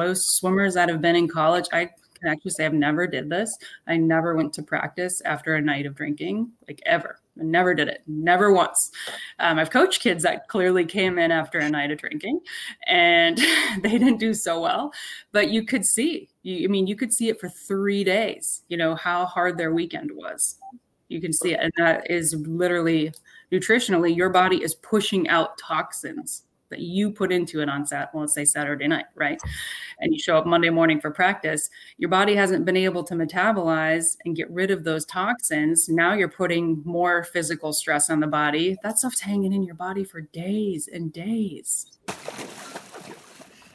most swimmers that have been in college, I can actually say I've never did this. I never went to practice after a night of drinking, like ever. I never did it, never once. Um, I've coached kids that clearly came in after a night of drinking, and they didn't do so well. But you could see, you, I mean, you could see it for three days. You know how hard their weekend was. You can see it, and that is literally nutritionally, your body is pushing out toxins that you put into it on Sat, well, let's say Saturday night, right? And you show up Monday morning for practice, your body hasn't been able to metabolize and get rid of those toxins. Now you're putting more physical stress on the body. That stuff's hanging in your body for days and days.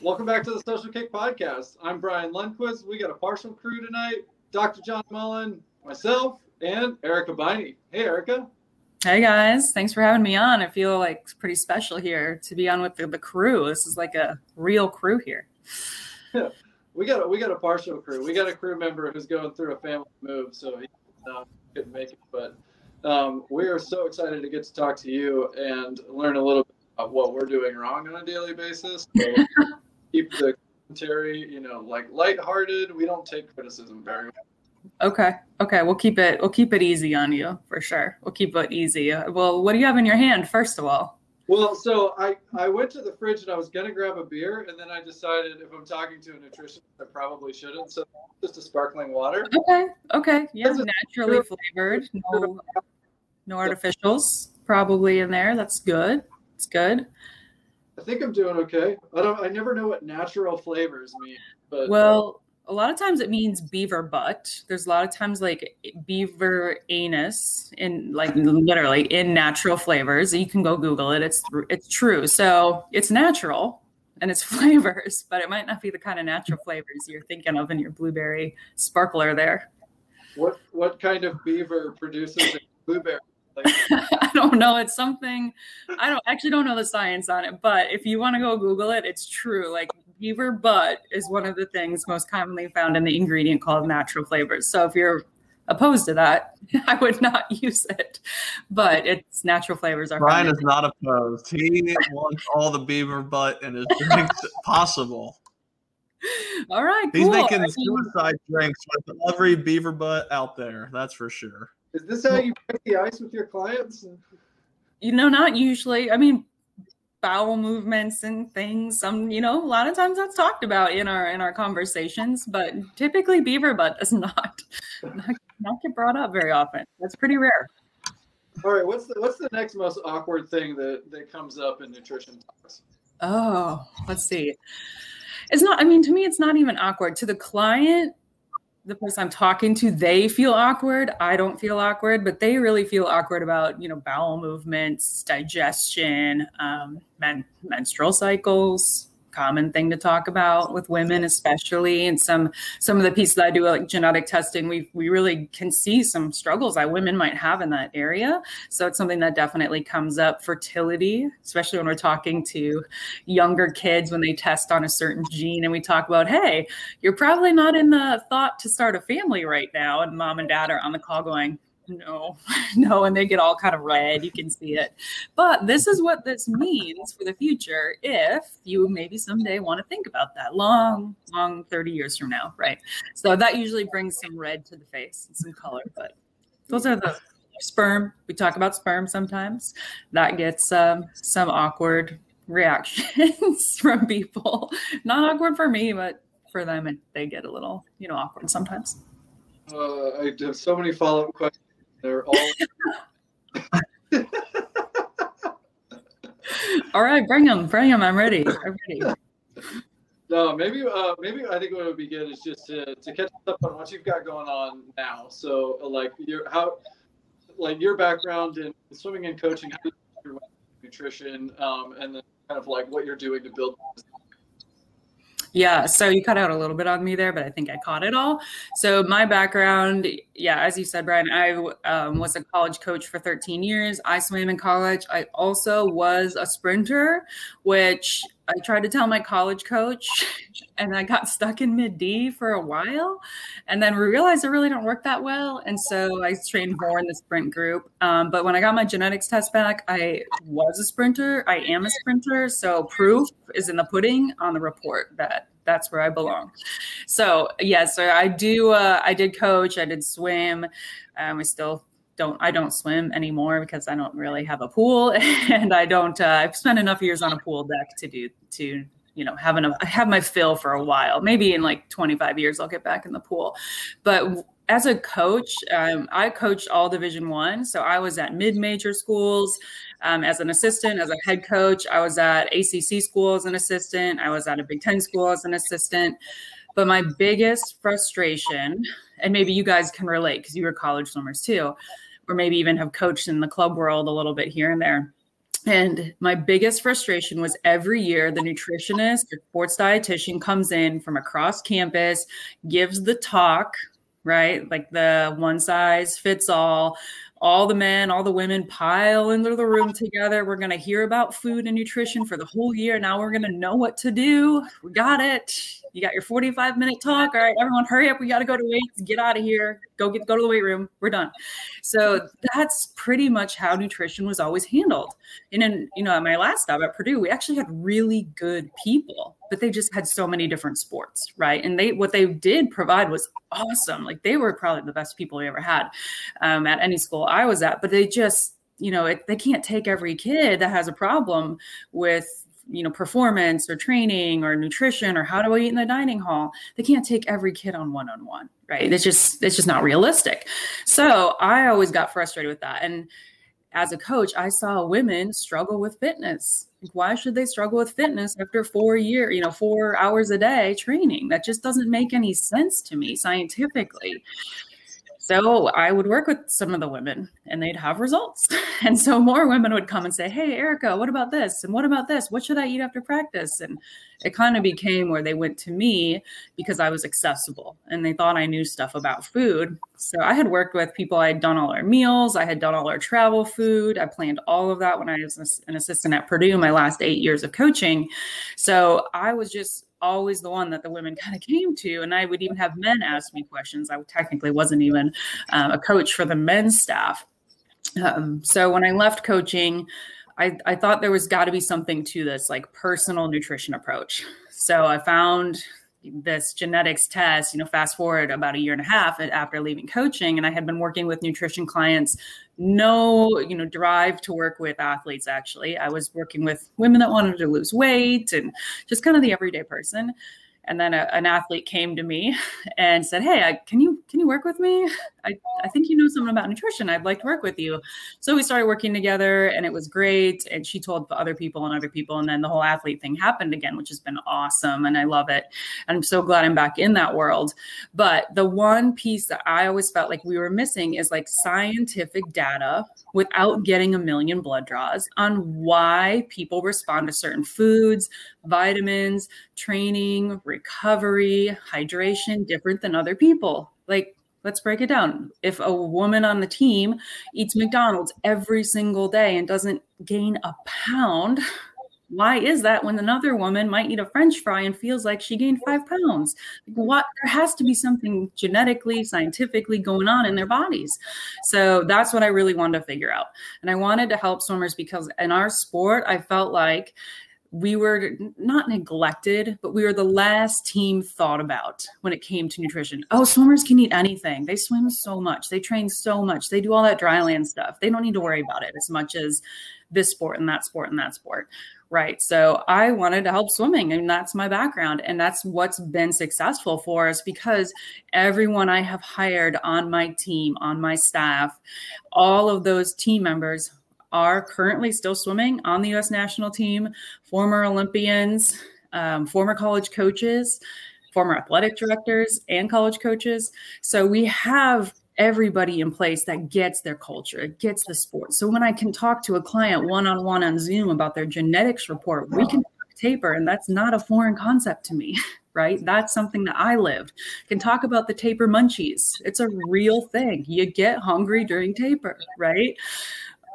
Welcome back to the Social Kick Podcast. I'm Brian Lundquist. We got a partial crew tonight. Dr. John Mullen, myself, and Erica Beine. Hey, Erica. Hey guys, thanks for having me on. I feel like it's pretty special here to be on with the, the crew. This is like a real crew here. Yeah, we got a, we got a partial crew. We got a crew member who's going through a family move, so he uh, couldn't make it. But um, we are so excited to get to talk to you and learn a little bit about what we're doing wrong on a daily basis. So keep the commentary, you know, like lighthearted. We don't take criticism very well. Okay. Okay. We'll keep it. We'll keep it easy on you for sure. We'll keep it easy. Well, what do you have in your hand first of all? Well, so I I went to the fridge and I was gonna grab a beer, and then I decided if I'm talking to a nutritionist, I probably shouldn't. So just a sparkling water. Okay. Okay. Yeah. Naturally flavored. No. No artificials probably in there. That's good. It's good. I think I'm doing okay. I don't. I never know what natural flavors mean. But well, a lot of times it means beaver butt. There's a lot of times like beaver anus in like literally in natural flavors. You can go Google it. It's it's true. So it's natural and it's flavors, but it might not be the kind of natural flavors you're thinking of in your blueberry sparkler there. What what kind of beaver produces a blueberry? I don't know. It's something I don't actually don't know the science on it, but if you want to go Google it, it's true. Like beaver butt is one of the things most commonly found in the ingredient called natural flavors. So if you're opposed to that, I would not use it. But its natural flavors are. Brian is not opposed. He wants all the beaver butt in his drinks possible. All right, he's cool. making suicide drinks with every beaver butt out there. That's for sure. Is this how you break the ice with your clients? You know, not usually. I mean, bowel movements and things. Some you know a lot of times that's talked about in our in our conversations but typically beaver butt does not not, not get brought up very often. That's pretty rare. All right what's the what's the next most awkward thing that that comes up in nutrition talks? Oh let's see. It's not i mean to me it's not even awkward. To the client the person I'm talking to, they feel awkward. I don't feel awkward, but they really feel awkward about, you know, bowel movements, digestion, um, men- menstrual cycles, common thing to talk about with women especially and some some of the pieces that i do like genetic testing we we really can see some struggles that women might have in that area. So it's something that definitely comes up. Fertility especially when we're talking to younger kids when they test on a certain gene and we talk about hey you're probably not in the thought to start a family right now. And mom and dad are on the call going no, no, and they get all kind of red. You can see it. But this is what this means for the future if you maybe someday want to think about that long, long 30 years from now, right? So that usually brings some red to the face and some color. But those are the sperm. We talk about sperm sometimes. That gets um, some awkward reactions from people. Not awkward for me, but for them, and they get a little, you know, awkward sometimes. Uh, I have so many follow up questions they're all. all right, bring them, bring them. I'm ready. I'm ready. No, maybe, uh, maybe I think what would be good is just to, to catch up on what you've got going on now. So, like your how, like your background in swimming and coaching, nutrition, um, and then kind of like what you're doing to build yeah, so you cut out a little bit on me there, but I think I caught it all. So my background, yeah, as you said, Brian, I um, was a college coach for 13 years. I swam in college. I also was a sprinter, which I tried to tell my college coach, and I got stuck in mid D for a while, and then we realized it really don't work that well, and so I trained more in the sprint group. Um, but when I got my genetics test back, I was a sprinter. I am a sprinter, so proof is in the pudding on the report that that's where I belong. So yes, sir, I do. Uh, I did coach. I did swim. Um, I still don't. I don't swim anymore because I don't really have a pool, and I don't. Uh, I've spent enough years on a pool deck to do to you know have enough. I have my fill for a while. Maybe in like 25 years I'll get back in the pool, but as a coach, um, I coached all Division One. So I was at mid-major schools um, as an assistant, as a head coach. I was at ACC school as an assistant. I was at a Big Ten school as an assistant. But my biggest frustration, and maybe you guys can relate because you were college swimmers too, or maybe even have coached in the club world a little bit here and there. And my biggest frustration was every year the nutritionist or sports dietitian comes in from across campus, gives the talk right? Like the one size fits all. All the men, all the women pile into the room together. We're going to hear about food and nutrition for the whole year. Now we're going to know what to do. We got it. You got your 45 minute talk. All right, everyone, hurry up. We got to go to weights. Get out of here. Go get go to the weight room. We're done. So that's pretty much how nutrition was always handled. And then, you know, at my last job at Purdue, we actually had really good people but they just had so many different sports, right? And they what they did provide was awesome. Like they were probably the best people we ever had um, at any school I was at. But they just, you know, it, they can't take every kid that has a problem with you know performance or training or nutrition or how do I eat in the dining hall. They can't take every kid on one on one, right? It's just it's just not realistic. So I always got frustrated with that and as a coach, I saw women struggle with fitness. Why should they struggle with fitness after four year, you know, four hours a day training? That just doesn't make any sense to me scientifically. So I would work with some of the women and they'd have results. And so more women would come and say, Hey, Erica, what about this? And what about this? What should I eat after practice? And it kind of became where they went to me because I was accessible and they thought I knew stuff about food. So I had worked with people, I had done all our meals, I had done all our travel food. I planned all of that when I was an assistant at Purdue, my last eight years of coaching. So I was just always the one that the women kind of came to. And I would even have men ask me questions. I technically wasn't even um, a coach for the men's staff. Um, so when I left coaching, I, I thought there was got to be something to this, like personal nutrition approach. So I found this genetics test, you know, fast forward about a year and a half after leaving coaching, and I had been working with nutrition clients. No, you know, drive to work with athletes. Actually, I was working with women that wanted to lose weight and just kind of the everyday person and then a, an athlete came to me and said hey I, can you can you work with me? I, I think you know something about nutrition. I'd like to work with you. So we started working together and it was great. And she told other people and other people. And then the whole athlete thing happened again which has been awesome. And i love it. And i'm so glad i'm back in that world. But the one piece that i always felt like we were missing is like scientific data without getting a million blood draws on why people respond to certain foods vitamins training recovery, hydration different than other people. Like, let's break it down. If a woman on the team eats McDonald's every single day and doesn't gain a pound, why is that when another woman might eat a french fry and feels like she gained five pounds what there has to be something genetically scientifically going on in their bodies so that's what i really wanted to figure out and i wanted to help swimmers because in our sport i felt like we were not neglected, but we were the last team thought about when it came to nutrition. Oh, swimmers can eat anything. They swim so much. They train so much. They do all that dry land stuff. They don't need to worry about it as much as this sport and that sport and that sport. Right. So I wanted to help swimming, and that's my background. And that's what's been successful for us because everyone I have hired on my team, on my staff, all of those team members are currently still swimming on the U.S. national team, former Olympians, um, former college coaches, former athletic directors, and college coaches. So we have everybody in place that gets their culture, gets the sport. So when I can talk to a client one on one on Zoom about their genetics report, we can taper, and that's not a foreign concept to me. Right. That's something that I lived. Can talk about the taper munchies. It's a real thing. You get hungry during taper, right?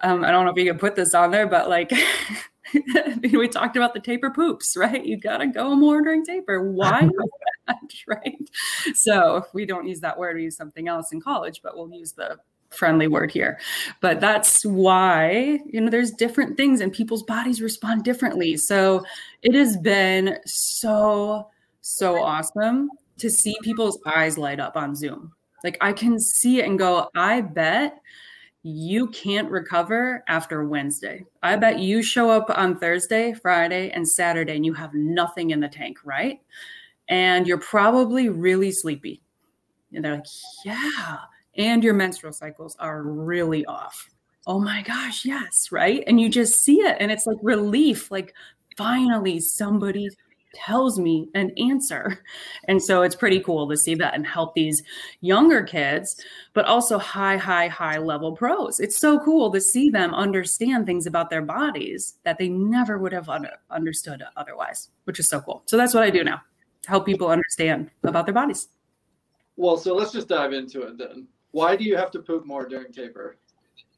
Um, I don't know if you can put this on there, but like we talked about the taper poops, right? You got to go more during taper. Why? right? So we don't use that word. We use something else in college, but we'll use the friendly word here. But that's why, you know, there's different things and people's bodies respond differently. So it has been so so awesome to see people's eyes light up on Zoom. Like I can see it and go, I bet you can't recover after Wednesday. I bet you show up on Thursday, Friday, and Saturday and you have nothing in the tank, right? And you're probably really sleepy. And they're like, yeah. And your menstrual cycles are really off. Oh my gosh, yes, right? And you just see it and it's like relief, like finally somebody tells me an answer. And so it's pretty cool to see that and help these younger kids, but also high, high, high level pros. It's so cool to see them understand things about their bodies that they never would have understood otherwise, which is so cool. So that's what I do now help people understand about their bodies. Well, so let's just dive into it then. Why do you have to poop more during taper?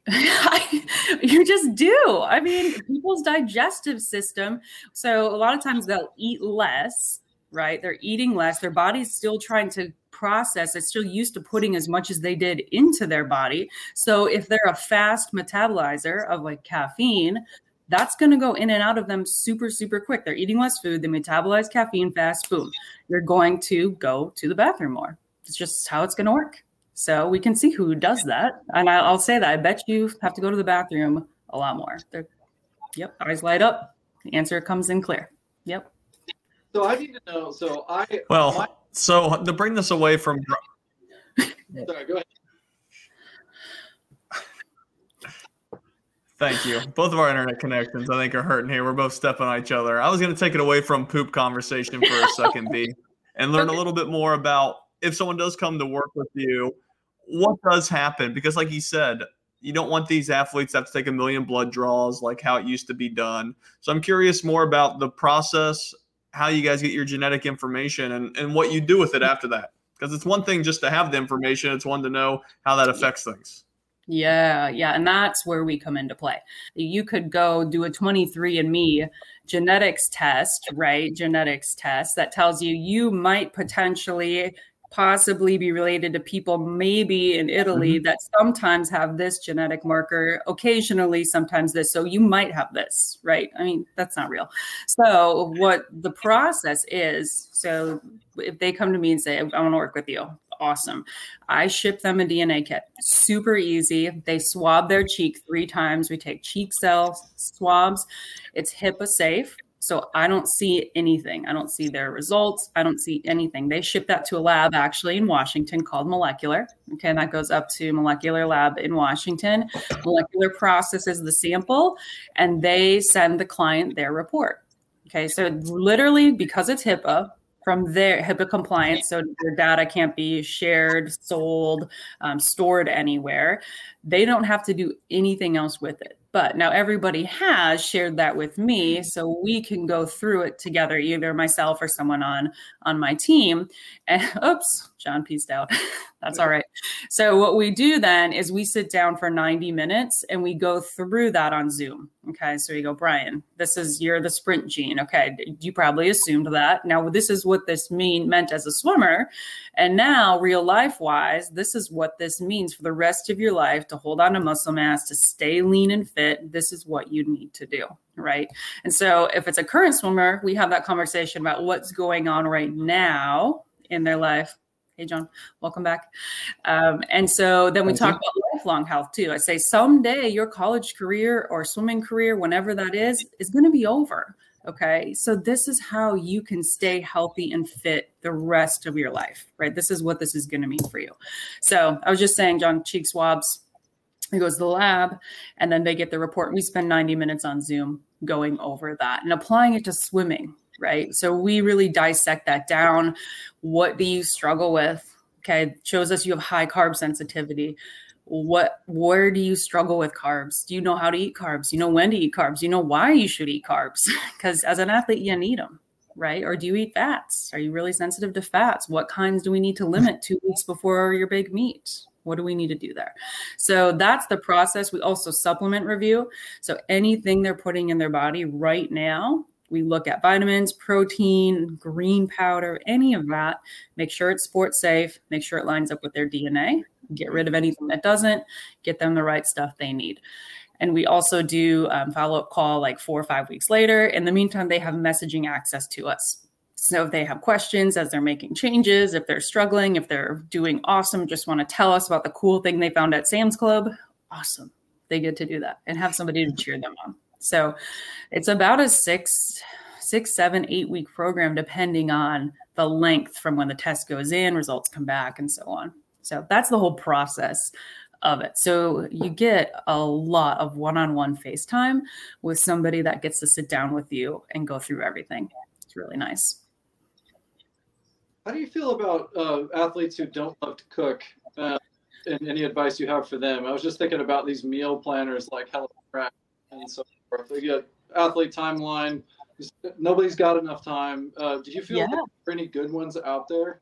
you just do. I mean, people's digestive system. So a lot of times they'll eat less, right? They're eating less. Their body's still trying to process. It's still used to putting as much as they did into their body. So if they're a fast metabolizer of like caffeine, that's going to go in and out of them super, super quick. They're eating less food. They metabolize caffeine fast. Boom. You're going to go to the bathroom more. It's just how it's going to work. So we can see who does that. And I'll say that I bet you have to go to the bathroom a lot more. They're, yep, eyes light up. The answer comes in clear. Yep. So I need to know. So I well, my, so to bring this away from. sorry, go ahead. Thank you. Both of our internet connections, I think, are hurting here. We're both stepping on each other. I was going to take it away from poop conversation for a second, B, and learn a little bit more about if someone does come to work with you, what does happen? Because, like you said, you don't want these athletes to have to take a million blood draws like how it used to be done. So I'm curious more about the process, how you guys get your genetic information, and, and what you do with it after that. Because it's one thing just to have the information, it's one to know how that affects things. Yeah, yeah. And that's where we come into play. You could go do a 23andMe genetics test, right? Genetics test that tells you you might potentially possibly be related to people maybe in Italy mm-hmm. that sometimes have this genetic marker, occasionally sometimes this. So you might have this, right? I mean, that's not real. So what the process is, so if they come to me and say, I want to work with you, awesome. I ship them a DNA kit. Super easy. They swab their cheek three times. We take cheek cell swabs. It's HIPAA safe. So I don't see anything. I don't see their results. I don't see anything. They ship that to a lab actually in Washington called Molecular. Okay, and that goes up to Molecular Lab in Washington. Molecular processes the sample and they send the client their report. Okay, so literally because it's HIPAA, from their HIPAA compliance, so their data can't be shared, sold, um, stored anywhere. They don't have to do anything else with it. But now everybody has shared that with me, mm-hmm. so we can go through it together, either myself or someone on on my team. And oops, John pieced out. That's all right. So what we do then is we sit down for 90 minutes and we go through that on Zoom. Okay, so you go, Brian, this is you're the sprint gene. Okay, you probably assumed that. Now this is what this mean meant as a swimmer, and now real life wise, this is what this means for the rest of your life to hold on to muscle mass, to stay lean and fit this is what you need to do. Right. And so if it's a current swimmer, we have that conversation about what's going on right now in their life. Hey, John, welcome back. Um, and so then we Thank talk you. about lifelong health too. I say someday your college career or swimming career, whenever that is, is going to be over. Okay. So this is how you can stay healthy and fit the rest of your life, right? This is what this is going to mean for you. So I was just saying, John, cheek swabs, he goes to the lab and then they get the report. We spend 90 minutes on Zoom going over that and applying it to swimming, right? So we really dissect that down. What do you struggle with? Okay, shows us you have high carb sensitivity. What where do you struggle with carbs? Do you know how to eat carbs? You know when to eat carbs? You know why you should eat carbs? Because as an athlete, you need them right? Or do you eat fats? Are you really sensitive to fats? What kinds do we need to limit two weeks before your big meet? What do we need to do there? So that's the process. We also supplement review. So anything they're putting in their body right now, we look at vitamins, protein, green powder, any of that. Make sure it's sport safe. Make sure it lines up with their DNA. Get rid of anything that doesn't. Get them the right stuff they need. And we also do um, follow up call like four or five weeks later. In the meantime, they have messaging access to us. So if they have questions as they're making changes, if they're struggling, if they're doing awesome, just want to tell us about the cool thing they found at Sam's Club, awesome. They get to do that and have somebody to cheer them on. So it's about a six, six, seven, eight week program, depending on the length from when the test goes in, results come back, and so on. So that's the whole process of it. So you get a lot of one on one FaceTime with somebody that gets to sit down with you and go through everything. It's really nice. How do you feel about uh, athletes who don't love to cook? Uh, and any advice you have for them? I was just thinking about these meal planners like HelloFresh and so forth. They get athlete timeline. Nobody's got enough time. Uh, do you feel yeah. there are any good ones out there?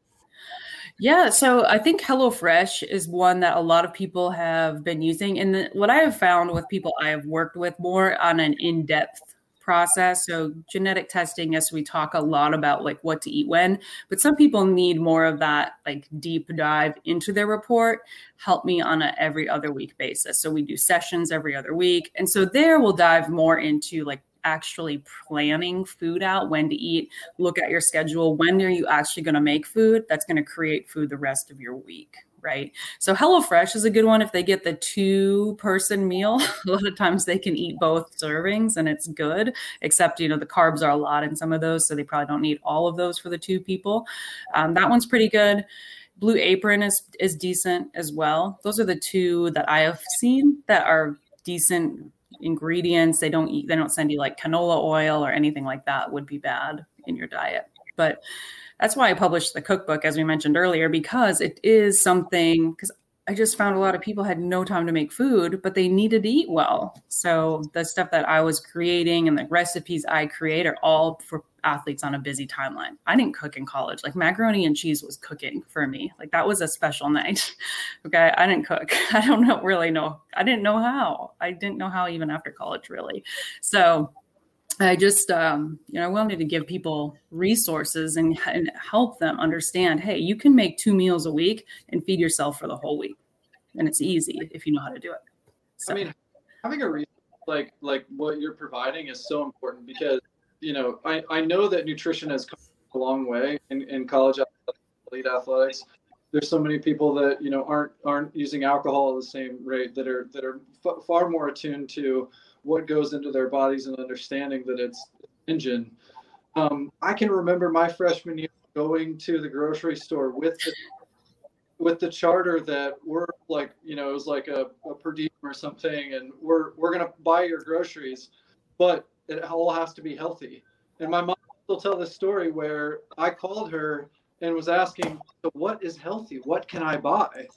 Yeah, so I think HelloFresh is one that a lot of people have been using. And the, what I have found with people I have worked with more on an in depth process. So genetic testing, yes, we talk a lot about like what to eat when, but some people need more of that like deep dive into their report. Help me on a every other week basis. So we do sessions every other week. And so there we'll dive more into like actually planning food out, when to eat, look at your schedule. When are you actually going to make food that's going to create food the rest of your week? right? So HelloFresh is a good one if they get the two person meal. a lot of times they can eat both servings and it's good, except, you know, the carbs are a lot in some of those. So they probably don't need all of those for the two people. Um, that one's pretty good. Blue Apron is is decent as well. Those are the two that I have seen that are decent ingredients. They don't eat, they don't send you like canola oil or anything like that would be bad in your diet. But that's why I published the cookbook, as we mentioned earlier, because it is something, because I just found a lot of people had no time to make food, but they needed to eat well. So the stuff that I was creating and the recipes I create are all for athletes on a busy timeline. I didn't cook in college. Like macaroni and cheese was cooking for me. Like that was a special night. okay. I didn't cook. I don't know really know. I didn't know how. I didn't know how even after college really. So I just, um, you know, I wanted to give people resources and, and, help them understand hey, you can make two meals a week and feed yourself for the whole week. And it's easy if you know how to do it. So. I mean, having a resource like like what you're providing is so important because, you know, I, I know that nutrition has come a long way in, in college athletics, elite athletics. There's so many people that, you know, aren't aren't using alcohol at the same rate that are that are f- far more attuned to what goes into their bodies and understanding that it's engine. Um, I can remember my freshman year going to the grocery store with the, with the charter that we're like, you know, it was like a, a per diem or something, and we're we're gonna buy your groceries, but it all has to be healthy. And my mom will tell this story where I called her and was asking, so what is healthy? What can I buy?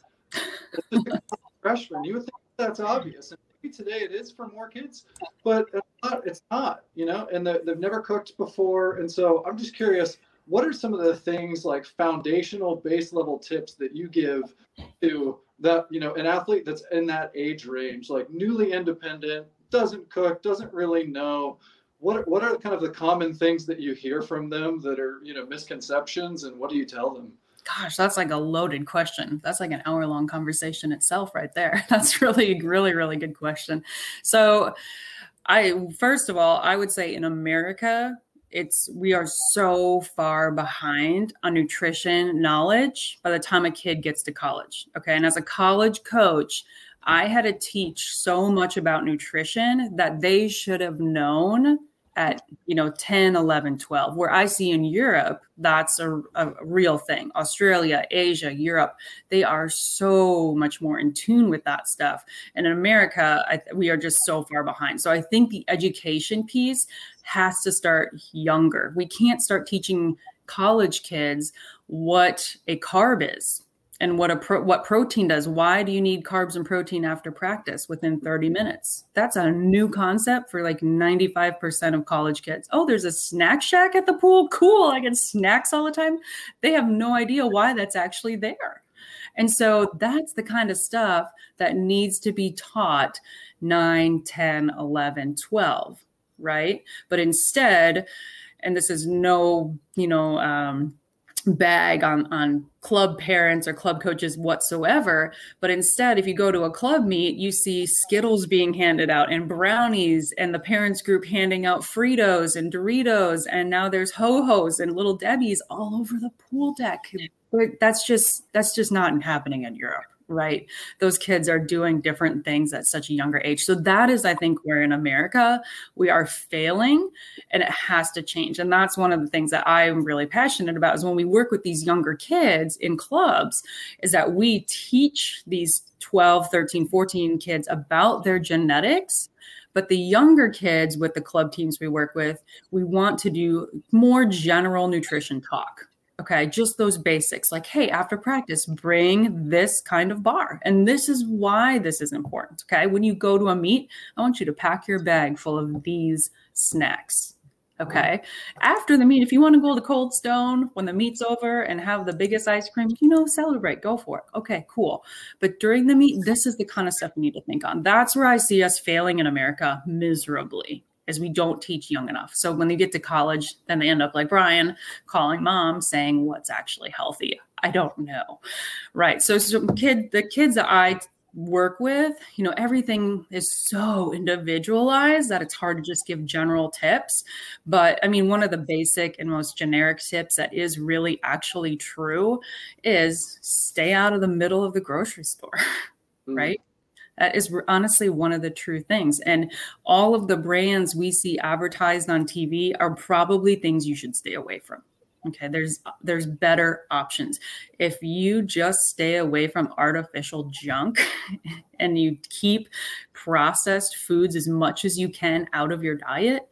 freshman, you would think that's obvious. And maybe today it is for more kids, but it's not. It's not you know, and they've never cooked before, and so I'm just curious. What are some of the things like foundational base level tips that you give to that you know an athlete that's in that age range, like newly independent, doesn't cook, doesn't really know what what are kind of the common things that you hear from them that are you know misconceptions and what do you tell them Gosh, that's like a loaded question. That's like an hour long conversation itself, right there. That's really, really, really good question. So, I first of all, I would say in America, it's we are so far behind on nutrition knowledge by the time a kid gets to college. Okay, and as a college coach, I had to teach so much about nutrition that they should have known at you know 10 11 12 where i see in europe that's a, a, real thing. Australia asia europe they are so much more in tune with that stuff. And in america I, we are just so far behind. So i think the education piece has to start younger. We can't start teaching college kids what a carb is and what a pro- what protein does. Why do you need carbs and protein after practice within 30 minutes? That's a new concept for like 95% of college kids. Oh, there's a snack shack at the pool. Cool. I get snacks all the time. They have no idea why that's actually there. And so that's the kind of stuff that needs to be taught 9, 10, 11, 12, right? But instead, and this is no, you know, um, bag on on club parents or club coaches whatsoever. But instead if you go to a club meet you see skittles being handed out and brownies and the parents group handing out fritos and doritos. And now there's ho-hos and little debbies all over the pool deck. That's just that's just not happening in europe right? Those kids are doing different things at such a younger age. So that is i think where in america we are failing and it has to change. And that's one of the things that i'm really passionate about is when we work with these younger kids in clubs is that we teach these 12 13 14 kids about their genetics but the younger kids with the club teams we work with we want to do more general nutrition talk Okay, just those basics like, hey, after practice, bring this kind of bar. And this is why this is important. Okay, when you go to a meet, I want you to pack your bag full of these snacks. Okay, after the meet, if you want to go to Cold Stone when the meet's over and have the biggest ice cream, you know, celebrate, go for it. Okay, cool. But during the meet, this is the kind of stuff you need to think on. That's where I see us failing in America miserably is we don't teach young enough. So when they get to college, then they end up like Brian calling mom saying what's actually healthy. I don't know. Right. So some kid the kids that I work with, you know, everything is so individualized that it's hard to just give general tips. But I mean, one of the basic and most generic tips that is really actually true is stay out of the middle of the grocery store. Mm. Right. That is honestly one of the true things. And all of the brands we see advertised on TV are probably things you should stay away from. Okay, there's there's better options. If you just stay away from artificial junk and you keep processed foods as much as you can out of your diet,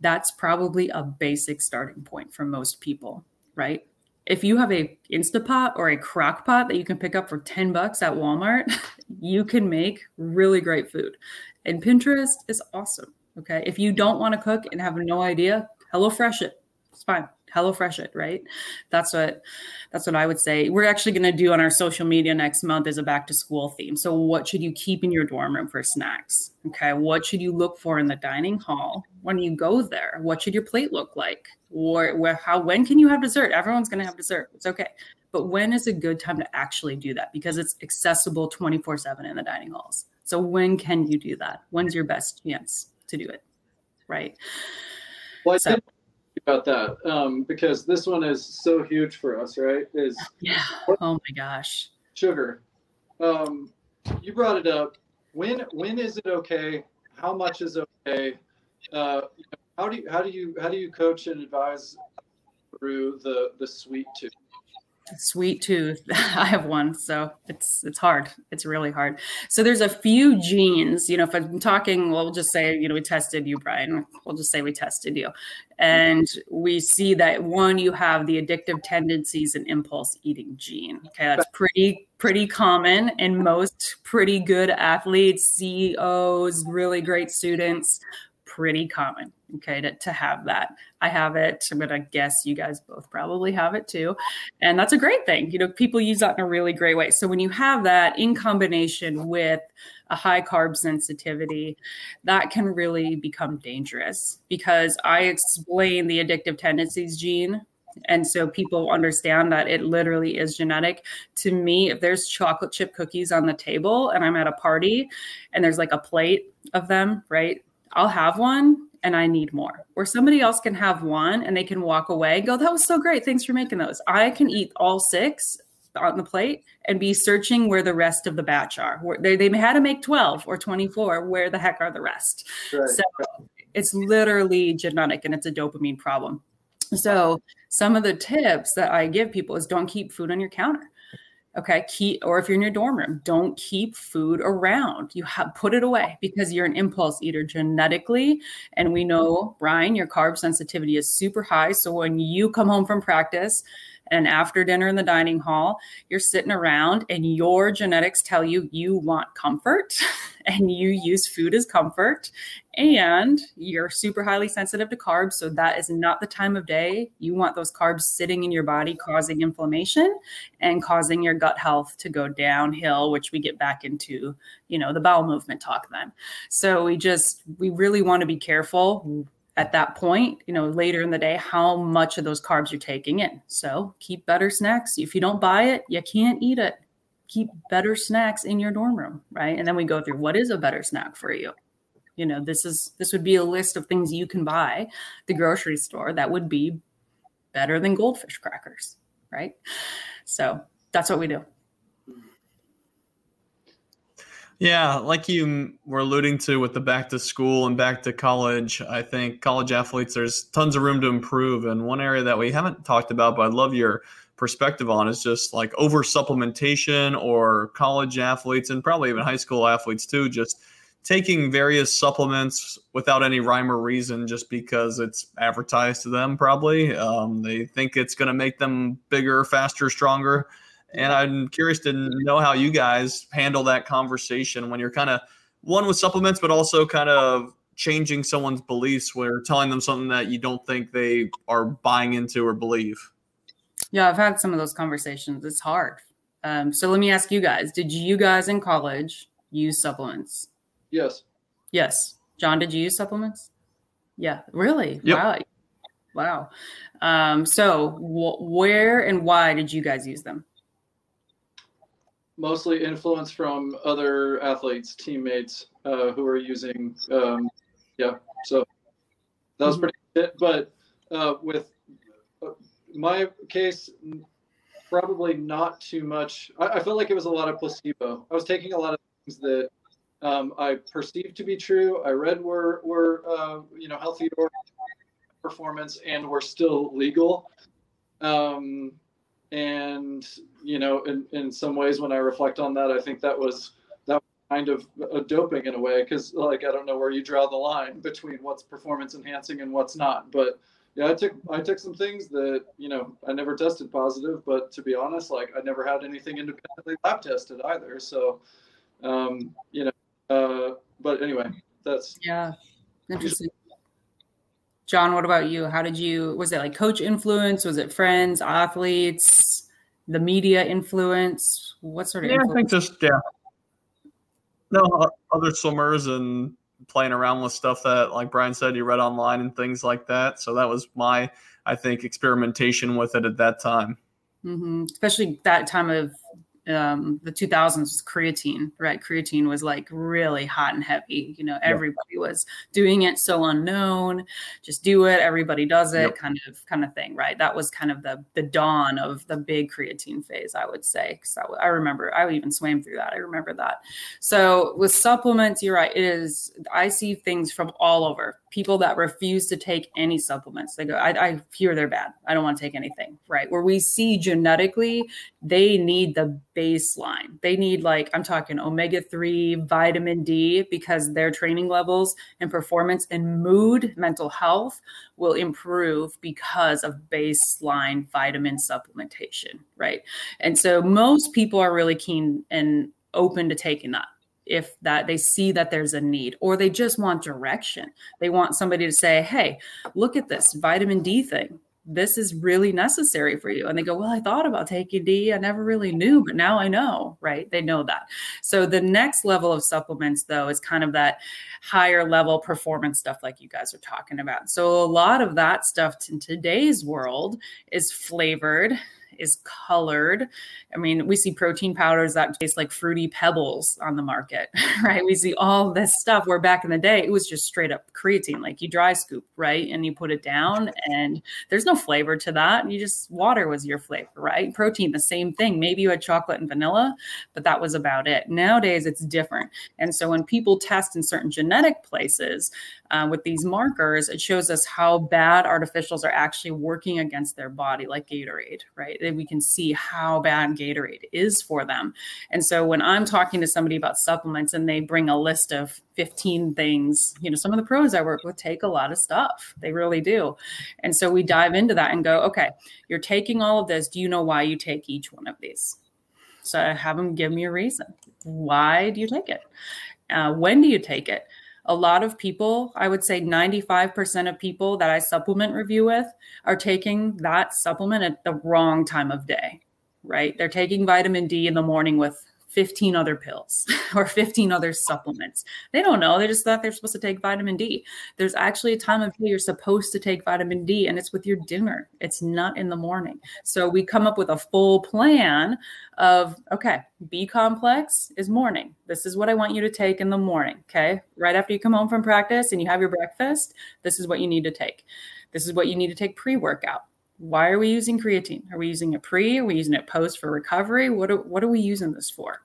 that's probably a basic starting point for most people, right? If you have a Instapot or a crock pot that you can pick up for 10 bucks at Walmart, you can make really great food. And Pinterest is awesome. Okay. If you don't want to cook and have no idea, HelloFresh it. It's fine. HelloFresh it, right? That's what that's what I would say. We're actually going to do on our social media next month is a back to school theme. So what should you keep in your dorm room for snacks? Okay, what should you look for in the dining hall when you go there? What should your plate look like? Or where how when can you have dessert? Everyone's going to have dessert. It's okay. But when is a good time to actually do that because it's accessible 24/7 in the dining halls. So when can you do that? When's your best chance to do it? Right? Well, I so, think about that um, because this one is so huge for us, right? Is yeah. Oh my gosh. Sugar. Um, you brought it up. When when is it okay? How much is okay? Uh, how do you how do you how do you coach and advise through the the sweet tooth? Sweet tooth. I have one so it's it's hard. It's really hard. So there's a few genes you know if i'm talking we'll just say you know we tested you brian. We'll just say we tested you. And we see that one you have the addictive tendencies and impulse eating gene. Okay that's pretty pretty common in most pretty good athletes ceos really great students pretty common okay to, to have that. I have it i'm gonna guess you guys both probably have it too and that's a great thing you know people use that in a really great way. So when you have that in combination with a high carb sensitivity that can really become dangerous because i explain the addictive tendencies gene and so people understand that it literally is genetic. To me if there's chocolate chip cookies on the table and i'm at a party and there's like a plate of them right I'll have one and I need more. Or somebody else can have one and they can walk away and go, that was so great. Thanks for making those. I can eat all six on the plate and be searching where the rest of the batch are. Where they, they had to make 12 or 24. Where the heck are the rest? Right. So it's literally genetic and it's a dopamine problem. So some of the tips that I give people is don't keep food on your counter. Okay, keep or if you're in your dorm room, don't keep food around. You have put it away because you're an impulse eater genetically, and we know Brian, your carb sensitivity is super high. So when you come home from practice, and after dinner in the dining hall, you're sitting around and your genetics tell you you want comfort and you use food as comfort and you're super highly sensitive to carbs. So that is not the time of day. You want those carbs sitting in your body, causing inflammation and causing your gut health to go downhill, which we get back into, you know, the bowel movement talk then. So we just, we really want to be careful at that point, you know, later in the day, how much of those carbs you're taking in. So keep better snacks. If you don't buy it, you can't eat it. Keep better snacks in your dorm room, right? And then we go through what is a better snack for you. You know, this is this would be a list of things you can buy the grocery store that would be better than goldfish crackers, right? So that's what we do. Yeah, like you were alluding to with the back to school and back to college, I think college athletes, there's tons of room to improve. And one area that we haven't talked about, but I'd love your perspective on is just like over supplementation or college athletes and probably even high school athletes too, just taking various supplements without any rhyme or reason just because it's advertised to them, probably. Um, they think it's going to make them bigger, faster, stronger and I'm curious to know how you guys handle that conversation when you're kind of one with supplements, but also kind of changing someone's beliefs where telling them something that you don't think they are buying into or believe. Yeah, I've had some of those conversations. It's hard. Um, so let me ask you guys: Did you guys in college use supplements? Yes. Yes. John, did you use supplements? Yeah. Really? Yep. Wow. Wow. Um, so wh- where and why did you guys use them? Mostly influence from other athletes, teammates uh, who are using. Um, yeah, so that was pretty it. But uh, with uh, my case, probably not too much. I, I, felt like it was a lot of placebo. I was taking a lot of things that um, I perceived to be true. I read were were uh, you know healthy performance and were still legal. Um, and you know in, in some ways when i reflect on that i think that was that was kind of a doping in a way because like i don't know where you draw the line between what's performance enhancing and what's not. But yeah i took i took some things that you know i never tested positive but to be honest like i never had anything independently lab tested either. So um you know uh but anyway that's yeah interesting John, what about you? How did you, was it like coach influence? Was it friends, athletes, the media influence? What sort of Yeah, influence? I think just, yeah. No, other swimmers and playing around with stuff that, like Brian said, you read online and things like that. So that was my, I think, experimentation with it at that time. Mm-hmm. Especially that time of um, the 2000s was creatine, right? Creatine was like really hot and heavy. You know, everybody yep. was doing it, so unknown. Just do it. Everybody does it, yep. kind of, kind of thing, right? That was kind of the the dawn of the big creatine phase, I would say. Because I, I remember, I even swam through that. I remember that. So with supplements, you're right. It is. I see things from all over. People that refuse to take any supplements. They go, I, I hear they're bad. I don't want to take anything, right? Where we see genetically, they need the baseline. They need like I'm talking omega 3, vitamin D because their training levels and performance and mood, mental health will improve because of baseline vitamin supplementation, right? And so most people are really keen and open to taking that if that they see that there's a need or they just want direction. They want somebody to say, "Hey, look at this vitamin D thing this is really necessary for you. And they go, Well, I thought about taking D. I never really knew, but now I know, right? They know that. So the next level of supplements, though, is kind of that higher level performance stuff like you guys are talking about. So a lot of that stuff in today's world is flavored is colored. I mean, we see protein powders that taste like fruity pebbles on the market, right? We see all this stuff where back in the day it was just straight up creatine, like you dry scoop, right? And you put it down and there's no flavor to that. You just water was your flavor, right? Protein, the same thing. Maybe you had chocolate and vanilla, but that was about it. Nowadays it's different. And so when people test in certain genetic places, uh, with these markers, it shows us how bad artificials are actually working against their body, like Gatorade, right? And we can see how bad Gatorade is for them. And so when I'm talking to somebody about supplements and they bring a list of 15 things, you know, some of the pros I work with take a lot of stuff. They really do. And so we dive into that and go, okay, you're taking all of this. Do you know why you take each one of these? So I have them give me a reason. Why do you take it? Uh, when do you take it? A lot of people, I would say 95% of people that I supplement review with are taking that supplement at the wrong time of day, right? They're taking vitamin D in the morning with 15 other pills or 15 other supplements. They don't know. They just thought they're supposed to take vitamin D. There's actually a time of day you're supposed to take vitamin D, and it's with your dinner. It's not in the morning. So we come up with a full plan of okay, B complex is morning. This is what I want you to take in the morning. Okay. Right after you come home from practice and you have your breakfast, this is what you need to take. This is what you need to take pre workout why are we using creatine? Are we using it pre? Are we using it post for recovery? What are, what are we using this for?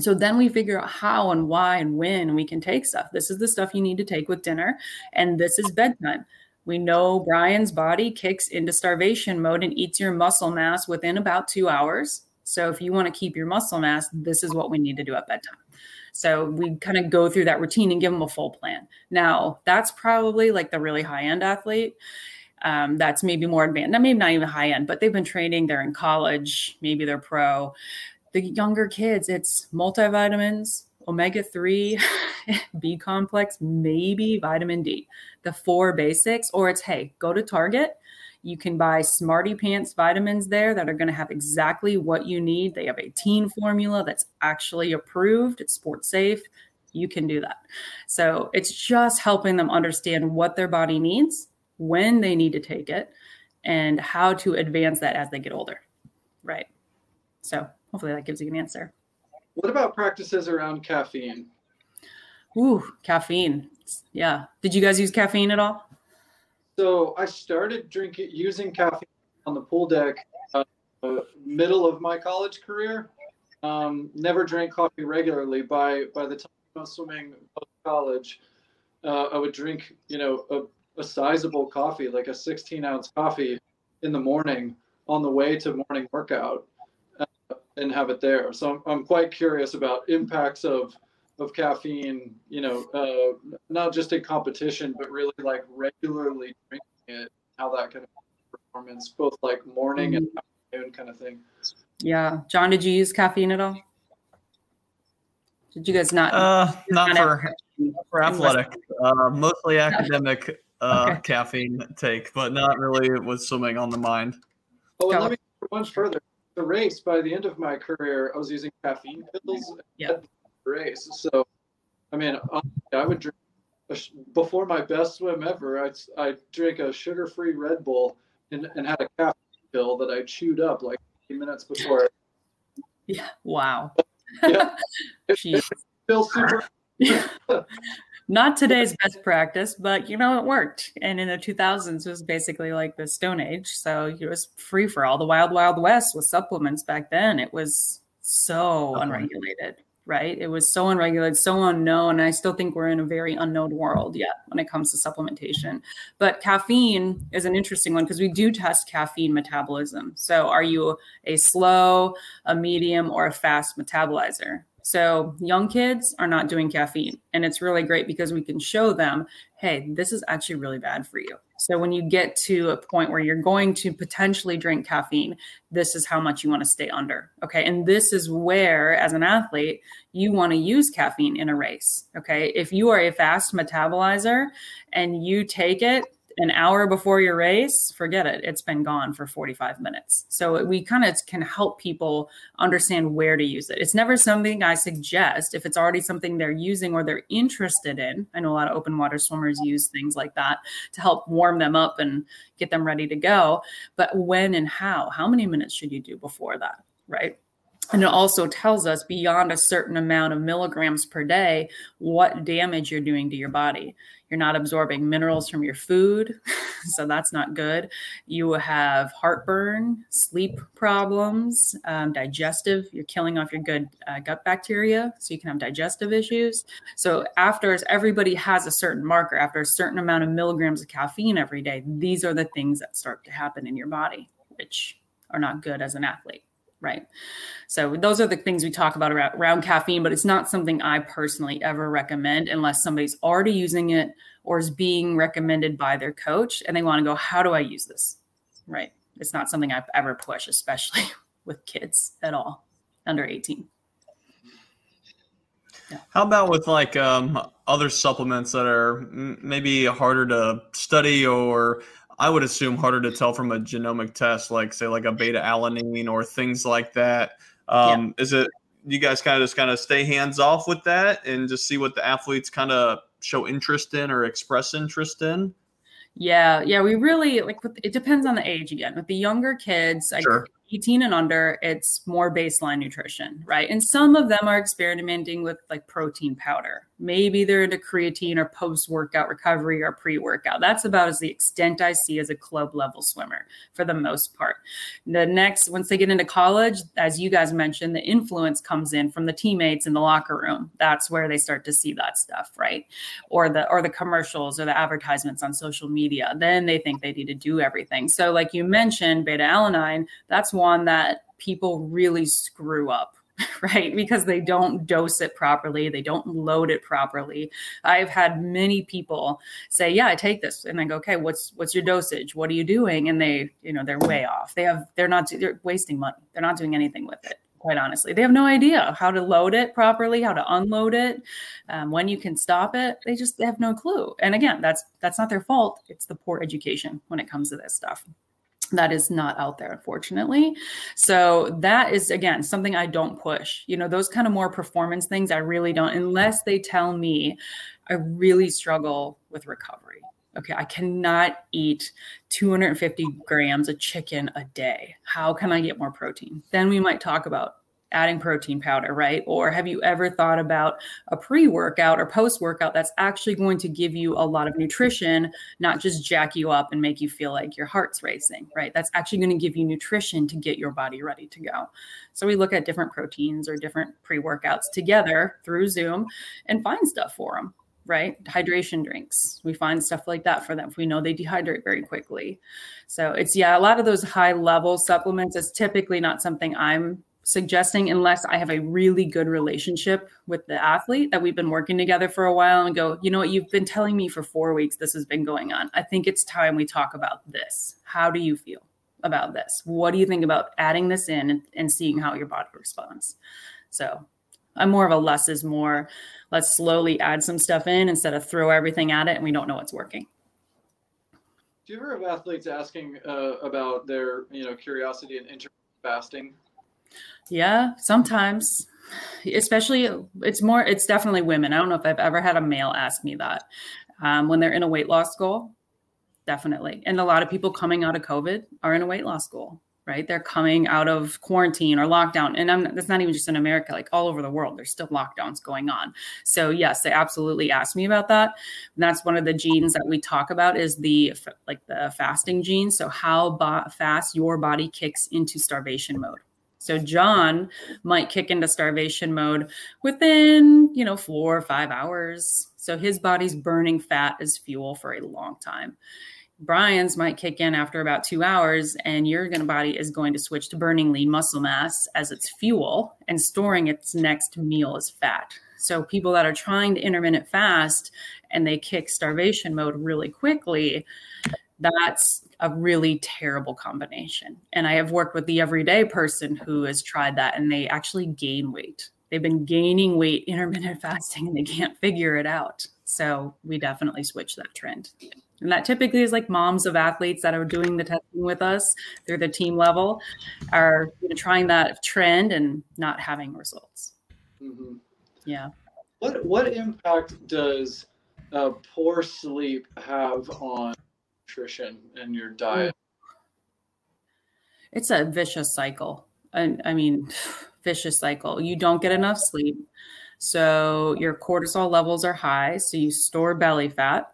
So then we figure out how and why and when we can take stuff. This is the stuff you need to take with dinner, and this is bedtime. We know Brian's body kicks into starvation mode and eats your muscle mass within about two hours. So if you want to keep your muscle mass, this is what we need to do at bedtime. So we kind of go through that routine and give them a full plan. Now, that's probably like the really high end athlete um, that's maybe more advanced, not maybe not even high end, but they've been training, they're in college, maybe they're pro. The younger kids, it's multivitamins, omega 3, B complex, maybe vitamin D, the four basics, or it's hey, go to Target. You can buy Smarty Pants vitamins there that are going to have exactly what you need. They have a teen formula that's actually approved, it's sports safe. You can do that. So it's just helping them understand what their body needs when they need to take it, and how to advance that as they get older. Right. So hopefully that gives you an answer. What about practices around caffeine? Ooh, caffeine. Yeah. Did you guys use caffeine at all? So I started drinking using caffeine on the pool deck uh, middle of my college career. Um, never drank coffee regularly. By by the time I was swimming college, uh, I would drink you know a a sizable coffee, like a 16 ounce coffee in the morning on the way to morning workout and have it there. So I'm, I'm quite curious about impacts of, of caffeine, you know, uh, not just in competition, but really like regularly drinking it, how that can affect performance, both like morning mm-hmm. and afternoon kind of thing. Yeah. John, did you use caffeine at all? Did you guys not? Uh, not, not for, for athletic, uh, mostly academic uh, okay. caffeine take, but not really with swimming on the mind. Oh, and let me go one further. The race, by the end of my career, I was using caffeine pills. Yeah. Race. So, I mean, I would drink before my best swim ever. I I drink a sugar-free Red Bull and, and had a caffeine pill that I chewed up like minutes before. Yeah. Wow. yeah. It, it feels super. not today's best practice, but you know, it worked. And in the 2000s was basically like the Stone Age. So it was free for all the wild, wild west with supplements back then. It was so unregulated, right? It was so unregulated, so unknown. And I still think we're in a very unknown world yet when it comes to supplementation. But caffeine is an interesting one because we do test caffeine metabolism. So are you a slow, a medium, or a fast metabolizer? So young kids are not doing caffeine. And it's really great because we can show them, hey, this is actually really bad for you. So when you get to a point where you're going to potentially drink caffeine, this is how much you want to stay under. Okay. And this is where, as an athlete, you want to use caffeine in a race. Okay. If you are a fast metabolizer and you take it an hour before your race, forget it. It's been gone for 45 minutes. So we kind of can help people understand where to use it. It's never something I suggest if it's already something they're using or they're interested in. I know a lot of open water swimmers use things like that to help warm them up and get them ready to go. But when and how? How many minutes should you do before that? Right. And it also tells us beyond a certain amount of milligrams per day what damage you're doing to your body. You're not absorbing minerals from your food, so that's not good. You have heartburn, sleep problems, um, digestive. You're killing off your good uh, gut bacteria, so you can have digestive issues. So, after everybody has a certain marker, after a certain amount of milligrams of caffeine every day, these are the things that start to happen in your body, which are not good as an athlete right? So those are the things we talk about around, around, caffeine, but it's not something I personally ever recommend unless somebody's already using it or is being recommended by their coach and they want to go, how do I use this? Right. It's not something I've ever pushed, especially with kids at all under 18. Yeah. How about with like um, other supplements that are maybe harder to study or I would assume harder to tell from a genomic test, like say like a beta alanine or things like that. Um, yeah. Is it you guys kind of just kind of stay hands off with that and just see what the athletes kind of show interest in or express interest in? Yeah, yeah, we really like. It depends on the age again. With the younger kids, sure. 18 and under, it's more baseline nutrition, right? And some of them are experimenting with like protein powder. Maybe they're into creatine or post workout recovery or pre workout. That's about as the extent I see as a club level swimmer for the most part. The next, once they get into college, as you guys mentioned, the influence comes in from the teammates in the locker room. That's where they start to see that stuff, right? Or the or the commercials or the advertisements on social media. Then they think they need to do everything. So, like you mentioned, beta alanine, that's one that people really screw up right? Because they don't dose it properly they don't load it properly. I've had many people say yeah i take this and i go okay what's what's your dosage? What are you doing? And they you know they're way off. They have they're not they're wasting money. They're not doing anything with it quite honestly. They have no idea how to load it properly how to unload it um, when you can stop it. They just they have no clue. And again that's that's not their fault. It's the poor education when it comes to this stuff that is not out there unfortunately. So that is again something i don't push. You know those kind of more performance things i really don't unless they tell me i really struggle with recovery. Okay i cannot eat 250 grams of chicken a day. How can i get more protein? Then we might talk about adding protein powder, right? Or have you ever thought about a pre workout or post workout that's actually going to give you a lot of nutrition, not just jack you up and make you feel like your heart's racing, right? That's actually going to give you nutrition to get your body ready to go. So we look at different proteins or different pre workouts together through Zoom and find stuff for them right? Hydration drinks. We find stuff like that for them. We know they dehydrate very quickly. So it's, yeah, a lot of those high level supplements is typically not something I'm suggesting unless I have a really good relationship with the athlete that we've been working together for a while and go, you know what, you've been telling me for four weeks this has been going on. I think it's time we talk about this. How do you feel about this? What do you think about adding this in and, and seeing how your body responds? So I'm more of a less is more. Let's slowly add some stuff in instead of throw everything at it and we don't know what's working. Do you ever have athletes asking uh, about their, you know, curiosity and intermittent fasting? Yeah, sometimes. Especially, it's more, it's definitely women. I don't know if I've ever had a male ask me that um, when they're in a weight loss goal. Definitely. And a lot of people coming out of COVID are in a weight loss goal, right? They're coming out of quarantine or lockdown. And I'm, that's not even just in America, like all over the world, there's still lockdowns going on. So, yes, they absolutely asked me about that. And that's one of the genes that we talk about is the like the fasting gene. So, how bo- fast your body kicks into starvation mode. So John might kick into starvation mode within, you know, four or five hours. So his body's burning fat as fuel for a long time. Brian's might kick in after about two hours, and your body is going to switch to burning lean muscle mass as its fuel and storing its next meal as fat. So people that are trying to intermittent fast and they kick starvation mode really quickly, that's a really terrible combination. And I have worked with the everyday person who has tried that and they actually gain weight. They've been gaining weight intermittent fasting and they can't figure it out. So we definitely switch that trend. And that typically is like moms of athletes that are doing the testing with us through the team level are you know, trying that trend and not having results. Mm-hmm. Yeah. What what impact does uh, poor sleep have on nutrition and your diet? It's a vicious cycle. I, I mean, vicious cycle. You don't get enough sleep. So your cortisol levels are high. So you store belly fat,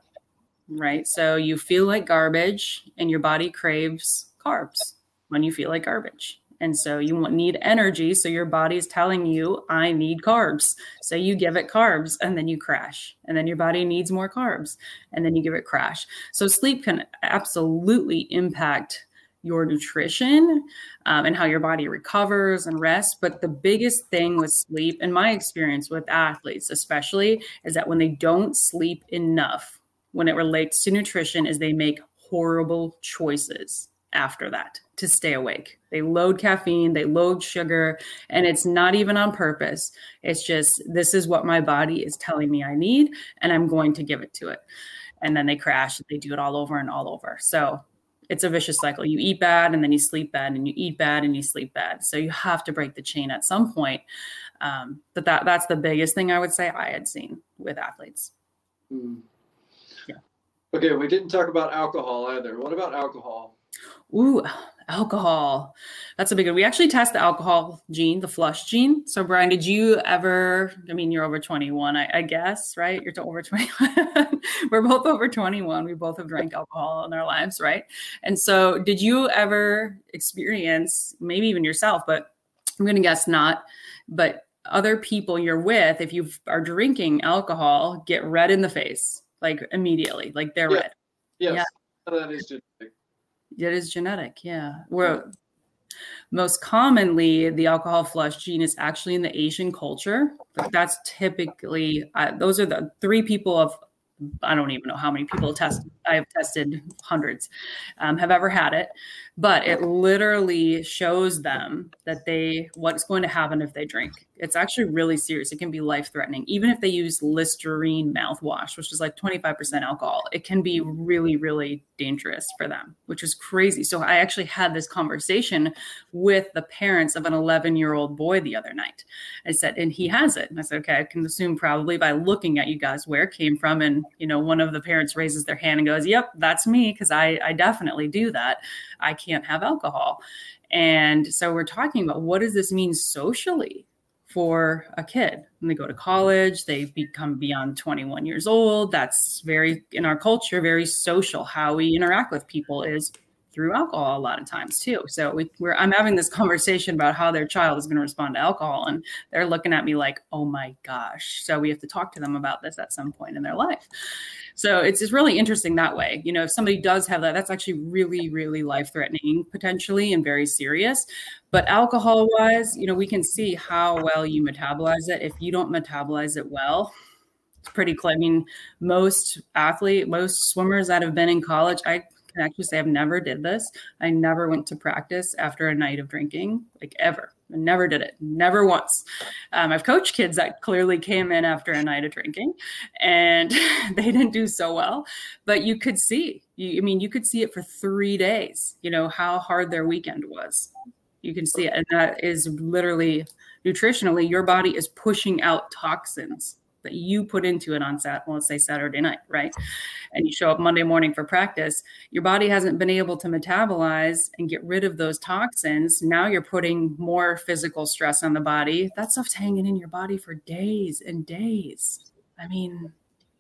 right? So you feel like garbage and your body craves carbs when you feel like garbage. And so you need energy. So your body's telling you, I need carbs. So you give it carbs and then you crash. And then your body needs more carbs and then you give it crash. So sleep can absolutely impact your nutrition um, and how your body recovers and rests. But the biggest thing with sleep, in my experience with athletes especially, is that when they don't sleep enough, when it relates to nutrition, is they make horrible choices after that to stay awake. They load caffeine, they load sugar, and it's not even on purpose. It's just, this is what my body is telling me I need, and I'm going to give it to it. And then they crash, they do it all over and all over. So it's a vicious cycle. You eat bad and then you sleep bad, and you eat bad and you sleep bad. So you have to break the chain at some point. Um, but that that's the biggest thing I would say I had seen with athletes. Mm. Yeah. Okay, we didn't talk about alcohol either. What about alcohol? Ooh, alcohol. That's a big one. We actually test the alcohol gene, the flush gene. So, Brian, did you ever? I mean, you're over 21, I, I guess, right? You're over 21. We're both over 21. We both have drank alcohol in our lives, right? And so, did you ever experience, maybe even yourself, but I'm going to guess not, but other people you're with, if you are drinking alcohol, get red in the face, like immediately, like they're red. Yes, yeah. that is genetic. It is genetic, yeah. Where most commonly the alcohol flush gene is actually in the Asian culture. That's typically uh, those are the three people of I don't even know how many people test. I've tested hundreds, um, have ever had it, but it literally shows them that they what's going to happen if they drink. It's actually really serious. It can be life threatening, even if they use Listerine mouthwash, which is like twenty five percent alcohol. It can be really, really dangerous for them, which is crazy. So I actually had this conversation with the parents of an eleven year old boy the other night. I said, and he has it. And I said, okay, I can assume probably by looking at you guys where it came from, and you know, one of the parents raises their hand and goes, "Yep, that's me," because I I definitely do that. I can't have alcohol. And so we're talking about what does this mean socially for a kid when they go to college, they become beyond 21 years old. That's very, in our culture, very social. How we interact with people is through alcohol a lot of times too. So we, are I'm having this conversation about how their child is going to respond to alcohol, and they're looking at me like, "Oh my gosh!" So we have to talk to them about this at some point in their life. So it's just really interesting that way. You know, if somebody does have that, that's actually really, really life threatening potentially and very serious. But alcohol wise, you know, we can see how well you metabolize it. If you don't metabolize it well, it's pretty clear. I mean, most athlete, most swimmers that have been in college, I can actually say I've never did this. I never went to practice after a night of drinking, like ever. I never did it, never once. Um, I've coached kids that clearly came in after a night of drinking, and they didn't do so well. But you could see, you, I mean, you could see it for three days. You know how hard their weekend was. You can see it, and that is literally nutritionally, your body is pushing out toxins that you put into it on Sat, well, let's say Saturday night, right? And you show up Monday morning for practice, your body hasn't been able to metabolize and get rid of those toxins. Now you're putting more physical stress on the body. That stuff's hanging in your body for days and days. I mean,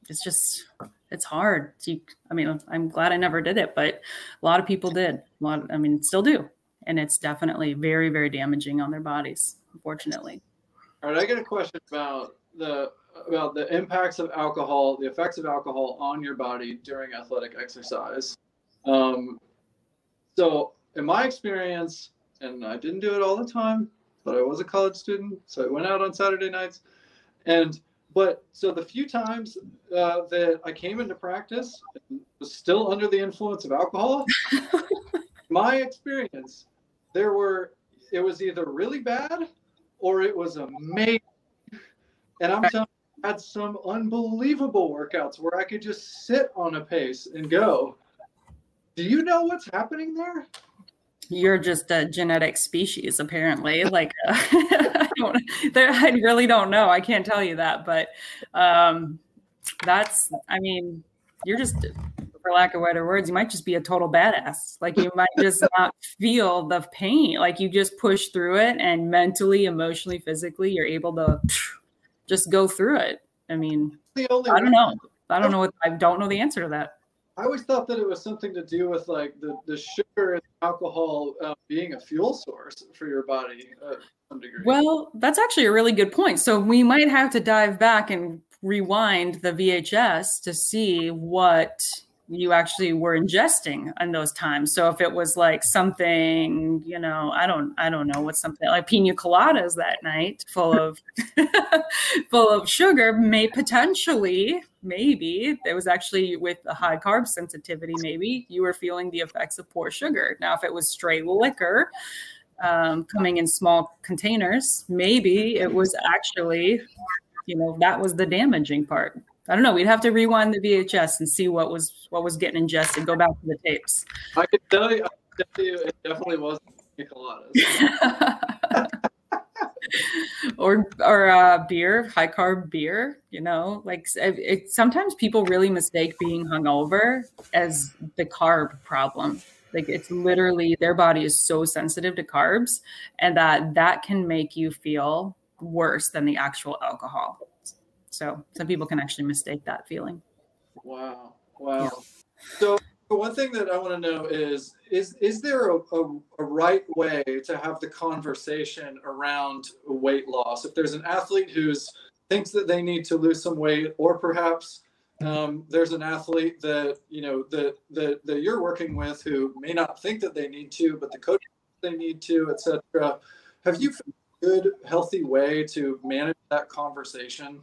it's just it's hard. I mean, I'm glad I never did it, but a lot of people did. A lot, I mean, still do, and it's definitely very, very damaging on their bodies, unfortunately. All right, I got a question about the about the impacts of alcohol, the effects of alcohol on your body during athletic exercise. Um, so, in my experience, and I didn't do it all the time, but I was a college student, so I went out on Saturday nights, and but so the few times uh, that I came into practice and was still under the influence of alcohol. my experience, there were it was either really bad or it was amazing. And I'm telling had some unbelievable workouts where I could just sit on a pace and go. Do you know what's happening there? You're just a genetic species, apparently. Like, uh, I, don't, I really don't know. I can't tell you that, but um, that's, I mean, you're just, for lack of better words, you might just be a total badass. Like, you might just not feel the pain. Like, you just push through it, and mentally, emotionally, physically, you're able to just go through it. I mean, I don't know. I don't know what I don't know the answer to that. I always thought that it was something to do with like the, the sugar and alcohol uh, being a fuel source for your body uh, some degree. Well, that's actually a really good point. So we might have to dive back and rewind the VHS to see what you actually were ingesting in those times. So if it was like something, you know, I don't, I don't know what something like pina coladas that night, full of, full of sugar, may potentially, maybe it was actually with a high carb sensitivity, maybe you were feeling the effects of poor sugar. Now, if it was straight liquor, um, coming in small containers, maybe it was actually, you know, that was the damaging part I don't know. We'd have to rewind the VHS and see what was what was getting ingested. Go back to the tapes. I can tell you, I can tell you it definitely wasn't coladas. or or uh, beer, high carb beer. You know, like it, it, sometimes people really mistake being hungover as the carb problem. Like it's literally their body is so sensitive to carbs, and that that can make you feel worse than the actual alcohol. So some people can actually mistake that feeling. Wow. Wow. Yeah. So one thing that I want to know is is is there a, a, a, right way to have the conversation around weight loss? If there's an athlete who's thinks that they need to lose some weight, or perhaps um, there's an athlete that you know that, that that you're working with who may not think that they need to, but the coach they need to, etc. Have you found a good, healthy way to manage that conversation?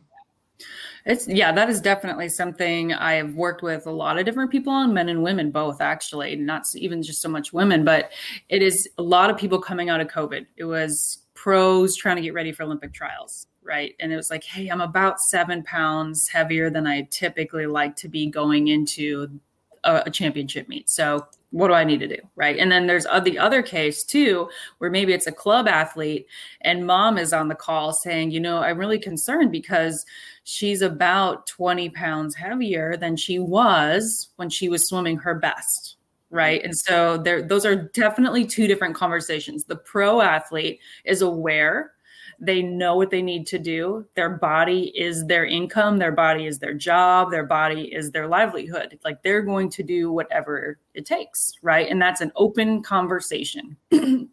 It's yeah, that is definitely something I've worked with a lot of different people on, men and women both, actually, not even just so much women, but it is a lot of people coming out of COVID. It was pros trying to get ready for Olympic trials, right? And it was like, hey, I'm about seven pounds heavier than I typically like to be going into a, a championship meet. So what do I need to do? Right. And then there's the other case too, where maybe it's a club athlete and mom is on the call saying, you know, I'm really concerned because she's about 20 pounds heavier than she was when she was swimming her best. Right. And so there, those are definitely two different conversations. The pro athlete is aware they know what they need to do. Their body is their income, their body is their job, their body is their livelihood. Like they're going to do whatever it takes, right? And that's an open conversation.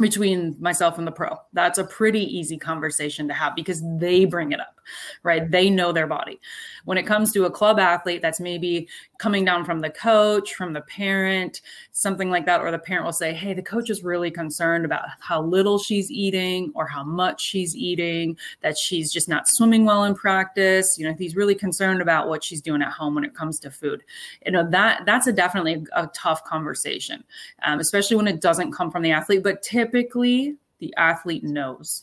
between myself and the pro. That's a pretty easy conversation to have because they bring it up, right? They know their body. When it comes to a club athlete that's maybe coming down from the coach, from the parent, something like that, or the parent will say, Hey, the coach is really concerned about how little she's eating or how much she's eating, that she's just not swimming well in practice. You know, he's really concerned about what she's doing at home when it comes to food. You know, that that's a definitely a, tough conversation, um, especially when it doesn't come from the athlete. But typically, the athlete knows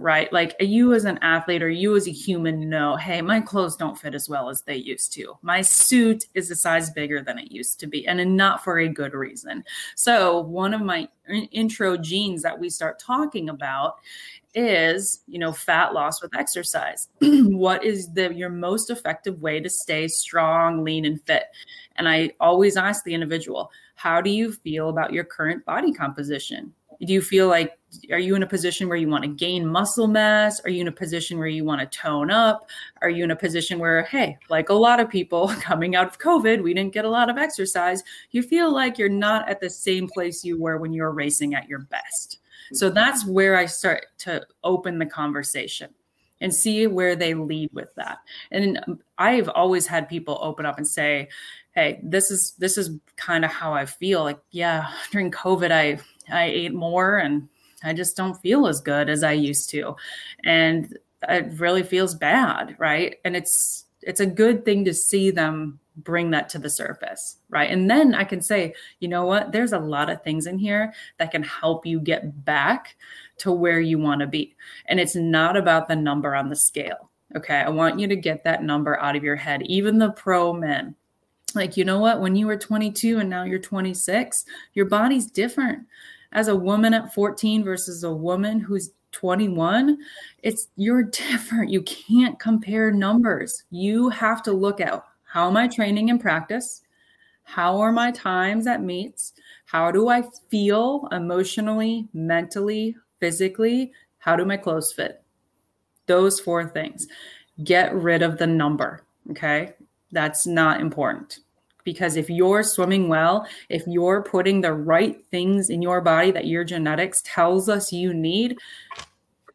right? Like you as an athlete or you as a human know, hey, my clothes don't fit as well as they used to. My suit is a size bigger than it used to be, and not for a good reason. So, one of my intro genes that we start talking about is, you know, fat loss with exercise. what is the your most effective way to stay strong, lean and fit? And I always ask the individual, how do you feel about your current body composition? do you feel like are you in a position where you want to gain muscle mass? Are you in a position where you want to tone up? Are you in a position where hey like a lot of people coming out of covid we didn't get a lot of exercise you feel like you're not at the same place you were when you were racing at your best. So mm-hmm. that's where i start to open the conversation and see where they lead with that. And i've always had people open up and say hey this is this is kind of how i feel. Like yeah during covid i I ate more and I just don't feel as good as I used to. And it really feels bad, right? And it's it's a good thing to see them bring that to the surface, right? And then I can say, you know what? There's a lot of things in here that can help you get back to where you want to be. And it's not about the number on the scale. Okay. I want you to get that number out of your head. Even the pro men, like, you know what? When you were 22 and now you're 26, your body's different as a woman at 14 versus a woman who's 21 it's you're different. You can't compare numbers. You have to look at how am i training in practice? How are my times at meets? How do i feel emotionally mentally physically? How do my clothes fit? Those four things. Get rid of the number okay? That's not important because if you're swimming well, if you're putting the right things in your body that your genetics tells us you need,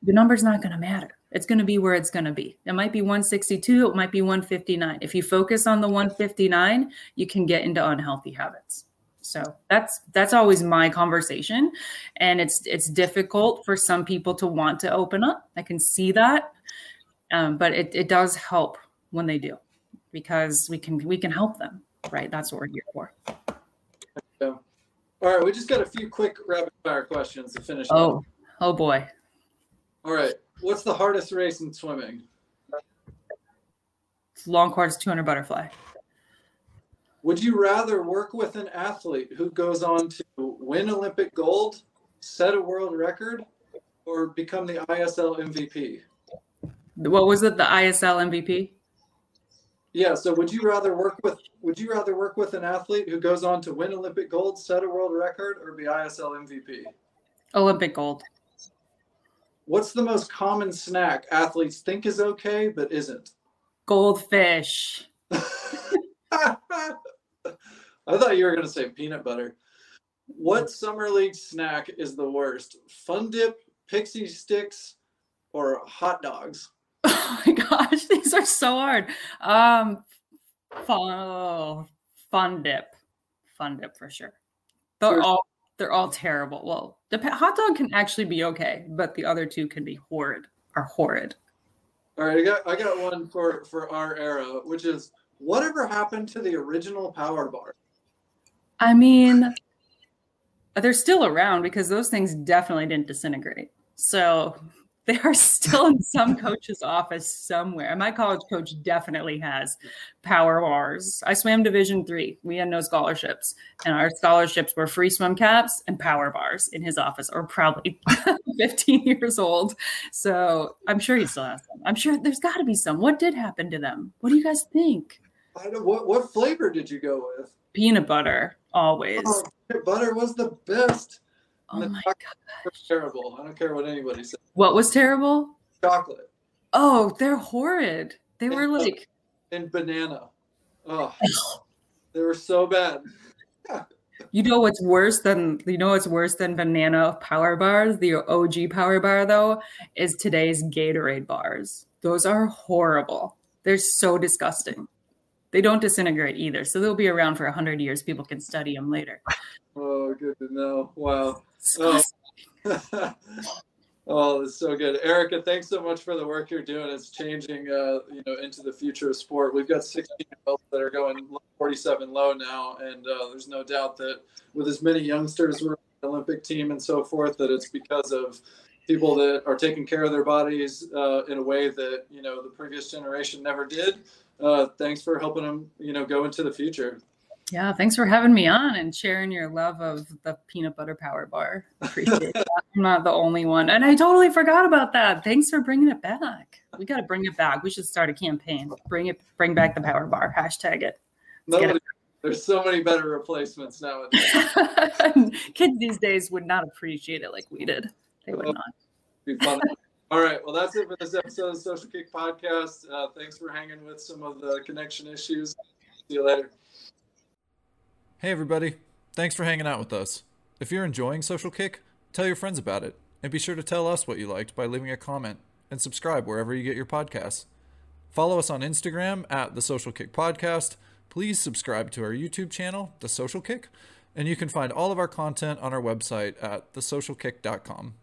the number's not going to matter. It's going to be where it's going to be. It might be 162, it might be 159. If you focus on the 159, you can get into unhealthy habits. So that's that's always my conversation and it's it's difficult for some people to want to open up. I can see that. Um, but it, it does help when they do because we can we can help them right? That's what we're here for. All right, we just got a few quick rapid fire questions to finish. Oh, up. oh boy. All right, what's the hardest race in swimming? long course 200 butterfly. Would you rather work with an athlete who goes on to win Olympic gold, set a world record, or become the ISL MVP? What was it? The ISL MVP? Yeah. So would you rather work with would you rather work with an athlete who goes on to win Olympic gold, set a world record, or be ISL MVP? Olympic gold. What's the most common snack athletes think is okay but isn't? Goldfish. I thought you were going to say peanut butter. What summer league snack is the worst? Fun dip, Pixy Stix, or hot dogs? Oh my gosh, these are so hard. Um, fun, oh, fun dip, fun dip for sure. They're all they're all terrible. Well, the hot dog can actually be okay, but the other two can be horrid. Are horrid. All right, I got I got one for for our era, which is whatever happened to the original power bar? I mean, they're still around because those things definitely didn't disintegrate. So they are still in some coach's office somewhere. My college coach definitely has power bars. I swam Division three. We had no scholarships, and our scholarships were free swim caps and power bars in his office, or probably 15 years old. So I'm sure he still has them. I'm sure there's got to be some. What did happen to them? What do you guys think? I don't, what what flavor did you go with? Peanut butter, always. Oh, peanut butter was the best. Oh my god, terrible. I don't care what anybody says. What was terrible? Chocolate. Oh, they're horrid. They were like and banana. Oh, they were so bad. you know what's worse than you know what's worse than banana power bars? The OG power bar though is today's Gatorade bars. Those are horrible. They're so disgusting. They don't disintegrate either, so they'll be around for hundred years. People can study them later. Oh, good to know. Wow. Oh. oh, that's so good, Erica. Thanks so much for the work you're doing. It's changing, uh, you know, into the future of sport. We've got 16 that are going 47 low now, and uh, there's no doubt that with as many youngsters we're the Olympic team and so forth, that it's because of people that are taking care of their bodies uh, in a way that you know the previous generation never did uh, thanks for helping them, you know, go into the future. Yeah, thanks for having me on and sharing your love of the peanut butter power bar. Appreciate that. I'm not the only one. And I totally forgot about that. Thanks for bringing it back. We got to bring it back. We should start a campaign. Bring it, bring back the power bar. Hashtag it. Nobody, it. There's so many better replacements nowadays. Kids these days would not appreciate it like we did. They would not. All right. Well, that's it for this episode of Social Kick Podcast. Uh, thanks for hanging with some of the connection issues. See you later. Hey, everybody. Thanks for hanging out with us. If you're enjoying Social Kick, tell your friends about it. And be sure to tell us what you liked by leaving a comment and subscribe wherever you get your podcasts. Follow us on Instagram at The Social Kick Podcast. Please subscribe to our YouTube channel, The Social Kick. And you can find all of our content on our website at thesocialkick.com.